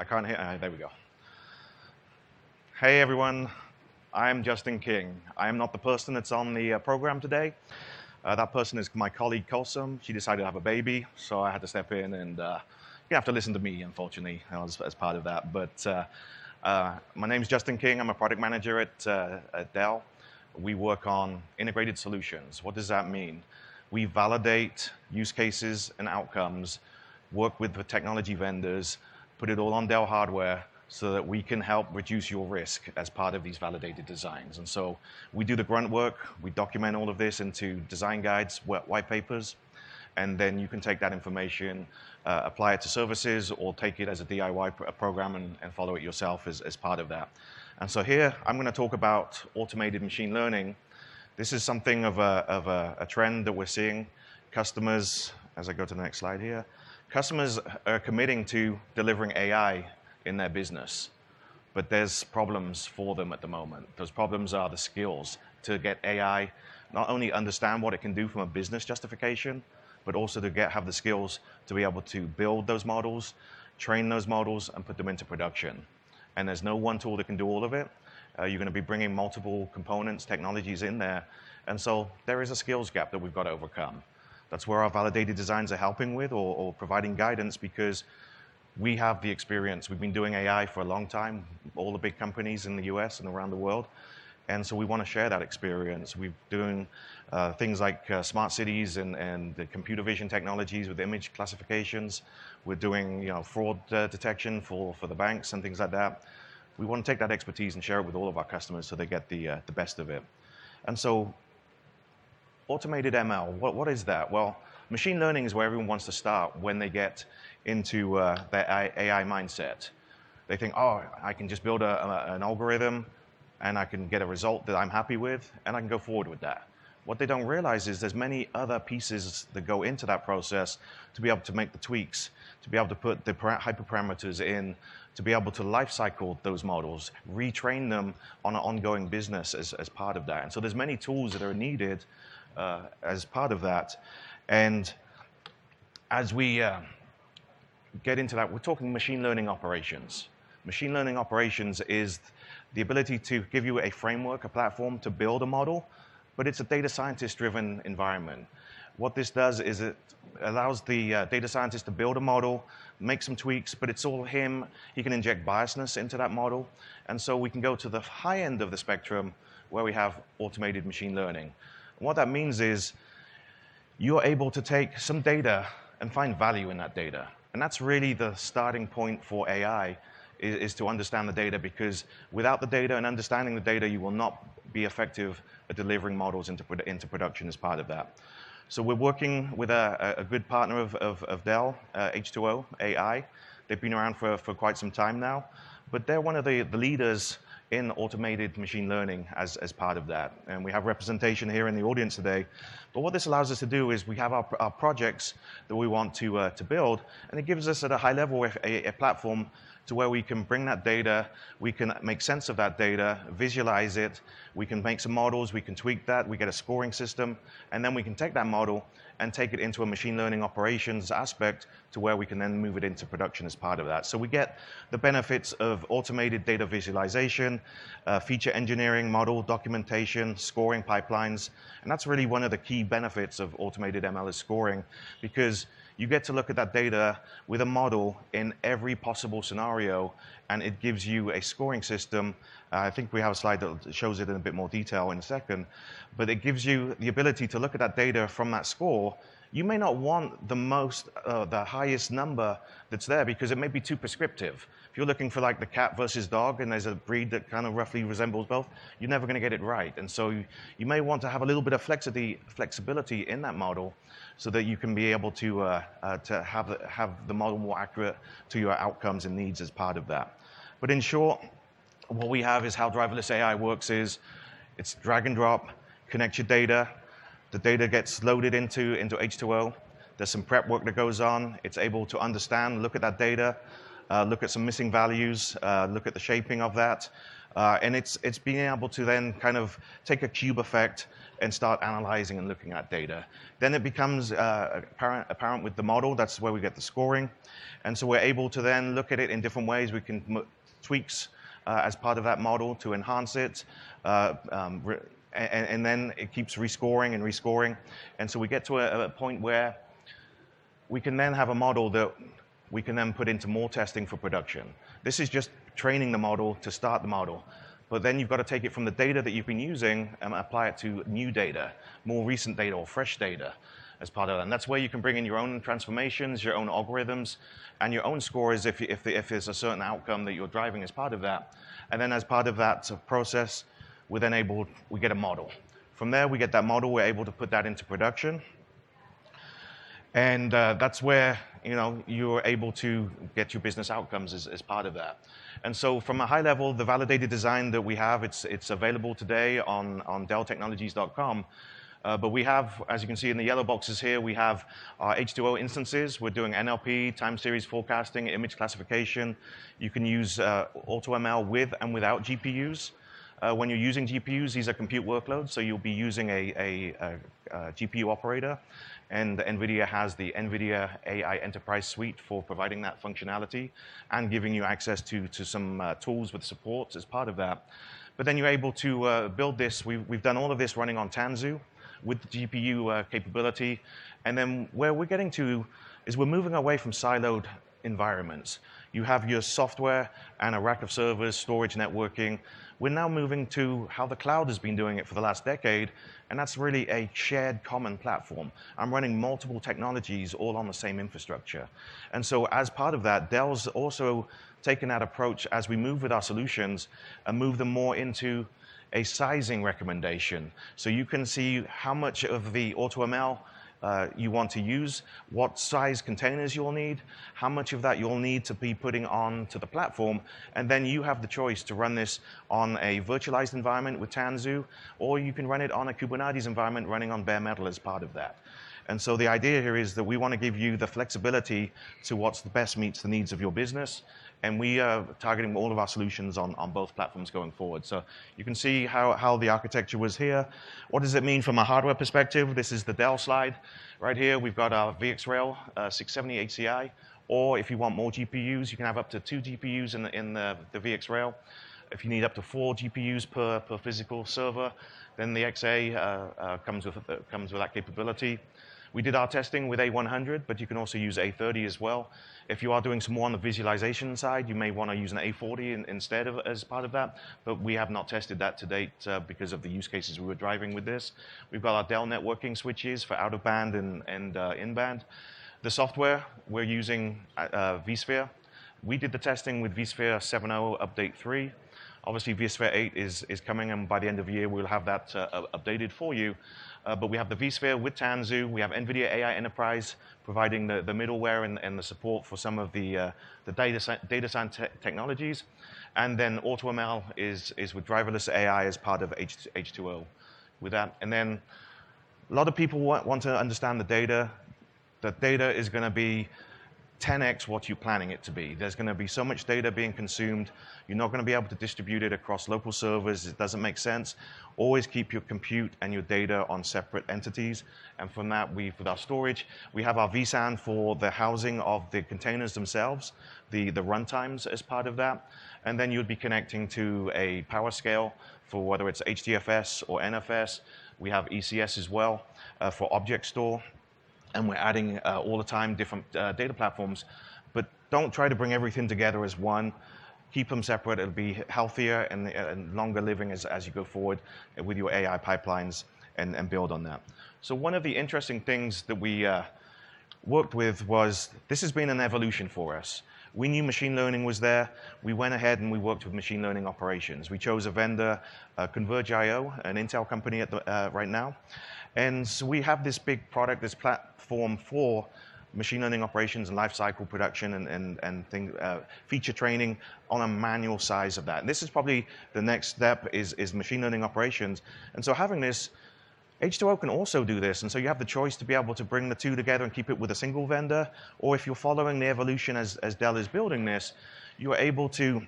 I can't hear. Uh, there we go. Hey everyone, I'm Justin King. I am not the person that's on the uh, program today. Uh, that person is my colleague Kulsum. She decided to have a baby, so I had to step in and uh, you have to listen to me, unfortunately, as, as part of that. But uh, uh, my name is Justin King. I'm a product manager at, at Dell. We work on integrated solutions. What does that mean? We validate use cases and outcomes, work with the technology vendors, put it all on Dell hardware, so that we can help reduce your risk as part of these validated designs. And so we do the grunt work, we document all of this into design guides, white papers, and then you can take that information, uh, apply it to services, or take it as a DIY pr program and, and, follow it yourself as, as part of that. And so here, I'm going to talk about automated machine learning. This is something of a, of a, a trend that we're seeing. Customers, as I go to the next slide here, customers are committing to delivering AI in their business. But there's problems for them at the moment. Those problems are the skills to get AI, not only understand what it can do from a business justification, but also to get, have the skills to be able to build those models, train those models, and put them into production. And there's no one tool that can do all of it. Uh, you're going to be bringing multiple components, technologies in there. And so there is a skills gap that we've got to overcome. That's where our validated designs are helping with or, or providing guidance because we have the experience. We've been doing AI for a long time, all the big companies in the US and around the world. And so we want to share that experience. We're doing uh, things like uh, smart cities and, and the computer vision technologies with image classifications. We're doing you know, fraud uh, detection for, for the banks and things like that. We want to take that expertise and share it with all of our customers so they get the, uh, the best of it. And so automated ML, what, what is that? Well, machine learning is where everyone wants to start when they get into uh, their AI mindset. They think, oh, I can just build a, a, an algorithm and I can get a result that I'm happy with and I can go forward with that. What they don't realize is there's many other pieces that go into that process to be able to make the tweaks, to be able to put the hyperparameters in, to be able to lifecycle those models, retrain them on an ongoing business as, as part of that. And so there's many tools that are needed uh, as part of that. And as we uh, get into that, we're talking machine learning operations. Machine learning operations is the ability to give you a framework, a platform to build a model, but it's a data scientist driven environment. What this does is it allows the uh, data scientist to build a model, make some tweaks, but it's all him. He can inject biasness into that model. And so we can go to the high end of the spectrum where we have automated machine learning. What that means is you're able to take some data and find value in that data. And that's really the starting point for AI, is, is, to understand the data, because without the data and understanding the data, you will not be effective at delivering models into, into production as part of that. So we're working with a, a good partner of, of, of Dell, uh, H2O AI. They've been around for, for quite some time now, but they're one of the, the leaders in automated machine learning as, as part of that. And we have representation here in the audience today. But what this allows us to do is we have our, our projects that we want to, uh, to build, and it gives us at a high level a, a platform to where we can bring that data, we can make sense of that data, visualize it, we can make some models, we can tweak that, we get a scoring system, and then we can take that model and take it into a machine learning operations aspect to where we can then move it into production as part of that. So we get the benefits of automated data visualization, uh, feature engineering, model documentation, scoring pipelines, and that's really one of the key benefits of automated ML scoring because you get to look at that data with a model in every possible scenario, and it gives you a scoring system. Uh, I think we have a slide that shows it in a bit more detail in a second, but it gives you the ability to look at that data from that score. You may not want the most, uh, the highest number that's there because it may be too prescriptive. If you're looking for like the cat versus dog and there's a breed that kind of roughly resembles both, you're never going to get it right. And so you, you may want to have a little bit of flexibility, flexibility in that model so that you can be able to, uh, uh, to have, have the model more accurate to your outcomes and needs as part of that. But in short, what we have is how driverless AI works is it's drag and drop, connect your data, the data gets loaded into, into H2O, there's some prep work that goes on, it's able to understand, look at that data, uh, look at some missing values, uh, look at the shaping of that. Uh, and it's, it's being able to then kind of take a cube effect and start analyzing and looking at data. Then it becomes uh, apparent, apparent with the model. That's where we get the scoring. And so we're able to then look at it in different ways. We can tweaks uh, as part of that model to enhance it. Uh, um, and, and, then it keeps rescoring and rescoring. And so we get to a, a point where we can then have a model that we can then put into more testing for production. This is just training the model to start the model. But then you've got to take it from the data that you've been using and apply it to new data, more recent data or fresh data as part of that. And that's where you can bring in your own transformations, your own algorithms, and your own scores if, if, if there's a certain outcome that you're driving as part of that. And then as part of that process, we're then able, we get a model. From there, we get that model, we're able to put that into production. And uh, that's where you know, you're able to get your business outcomes as, as part of that. And so from a high level, the validated design that we have, it's, it's available today on, on delltechnologies.com. Uh, but we have, as you can see in the yellow boxes here, we have our H2O instances. We're doing NLP, time series forecasting, image classification. You can use uh, AutoML with and without GPUs. Uh, when you're using GPUs, these are compute workloads, so you'll be using a, a, a, a GPU operator and NVIDIA has the NVIDIA AI Enterprise Suite for providing that functionality and giving you access to, to some uh, tools with support as part of that. But then you're able to uh, build this. We've, we've done all of this running on Tanzu with the GPU uh, capability. And then where we're getting to is we're moving away from siloed environments. You have your software and a rack of servers, storage, networking. We're now moving to how the cloud has been doing it for the last decade, and that's really a shared common platform. I'm running multiple technologies all on the same infrastructure. And so as part of that, Dell's also taken that approach as we move with our solutions and move them more into a sizing recommendation. So you can see how much of the AutoML uh, you want to use, what size containers you'll need, how much of that you'll need to be putting on to the platform, and then you have the choice to run this on a virtualized environment with Tanzu, or you can run it on a Kubernetes environment running on bare metal as part of that. And so the idea here is that we want to give you the flexibility to what's the best meets the needs of your business. And we are targeting all of our solutions on, on both platforms going forward. So you can see how, how the architecture was here. What does it mean from a hardware perspective? This is the Dell slide. Right here, we've got our VxRail uh, 670 HCI. Or if you want more GPUs, you can have up to two GPUs in the, in the, the VxRail. If you need up to four GPUs per, per physical server, then the XA uh, uh, comes, with, uh, comes with that capability. We did our testing with A100, but you can also use A30 as well. If you are doing some more on the visualization side, you may want to use an A40 in, instead of as part of that, but we have not tested that to date uh, because of the use cases we were driving with this. We've got our Dell networking switches for out of band and, and uh, in band. The software, we're using uh, vSphere. We did the testing with vSphere 7.0 Update 3. Obviously, vSphere 8 is, is coming, and by the end of the year, we'll have that uh, updated for you. Uh, but we have the vSphere with Tanzu. We have NVIDIA AI Enterprise providing the, the middleware and, and the support for some of the, uh, the data, data science te technologies. And then AutoML is, is with driverless AI as part of H, H2O with that. And then a lot of people want, want to understand the data. The data is going to be 10x what you're planning it to be. There's going to be so much data being consumed. You're not going to be able to distribute it across local servers. It doesn't make sense. Always keep your compute and your data on separate entities. And from that, we, with our storage, we have our vSAN for the housing of the containers themselves, the, the runtimes as part of that. And then you'd be connecting to a PowerScale for whether it's HDFS or NFS. We have ECS as well uh, for object store and we're adding uh, all the time different uh, data platforms. But don't try to bring everything together as one. Keep them separate. It'll be healthier and, and longer living as, as you go forward with your AI pipelines and, and build on that. So one of the interesting things that we uh, worked with was this has been an evolution for us. We knew machine learning was there. We went ahead and we worked with machine learning operations. We chose a vendor, uh, cnvrg.io, an Intel company the, uh, right now. And so we have this big product, this platform for machine learning operations and lifecycle production and, and, and thing, uh, feature training on a manual size of that. And this is probably the next step is, is machine learning operations. And so having this H2O can also do this, and so you have the choice to be able to bring the two together and keep it with a single vendor, or if you're following the evolution as, as Dell is building this, you are able to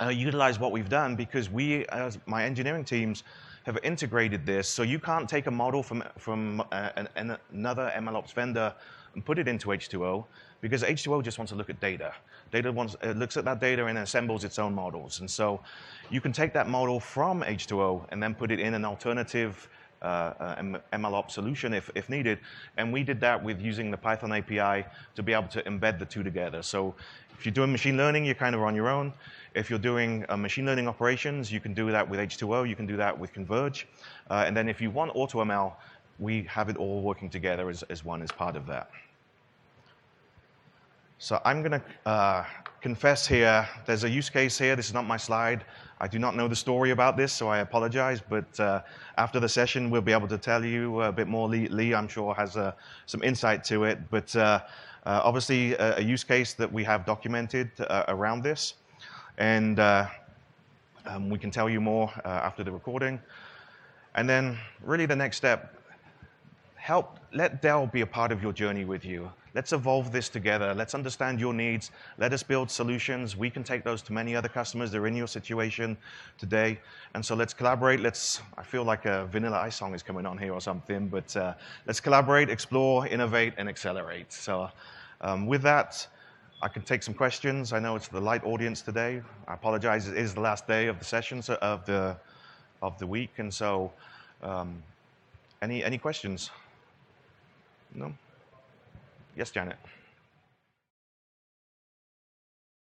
uh, utilize what we've done because we, as my engineering teams, have integrated this. So you can't take a model from, from uh, an, an, another MLOps vendor and put it into H2O because H2O just wants to look at data. Data wants, uh, looks at that data and assembles its own models. And so you can take that model from H2O and then put it in an alternative MLOps solution if, if needed. And we did that with using the Python API to be able to embed the two together. So if you're doing machine learning, you're kind of on your own. If you're doing uh, machine learning operations, you can do that with H2O, you can do that with cnvrg. Uh, and then if you want AutoML, we have it all working together as, as one as part of that. So I'm going to uh, confess here, there's a use case here. This is not my slide. I do not know the story about this, so I apologize. But uh, after the session, we'll be able to tell you a bit more. Lee, Lee I'm sure, has uh, some insight to it. But uh, uh, obviously, a, a, use case that we have documented uh, around this. And um, we can tell you more after the recording. And then, really, the next step help, let Dell be a part of your journey with you. Let's evolve this together. Let's understand your needs. Let us build solutions. We can take those to many other customers that are in your situation today. And so let's collaborate. Let's, I feel like a Vanilla Ice song is coming on here or something, but uh, let's collaborate, explore, innovate, and accelerate. So um, with that, I can take some questions. I know it's the light audience today. I apologize. It is the last day of the sessions of the, of the week. And so um, any, any questions? No? Yes, Janet.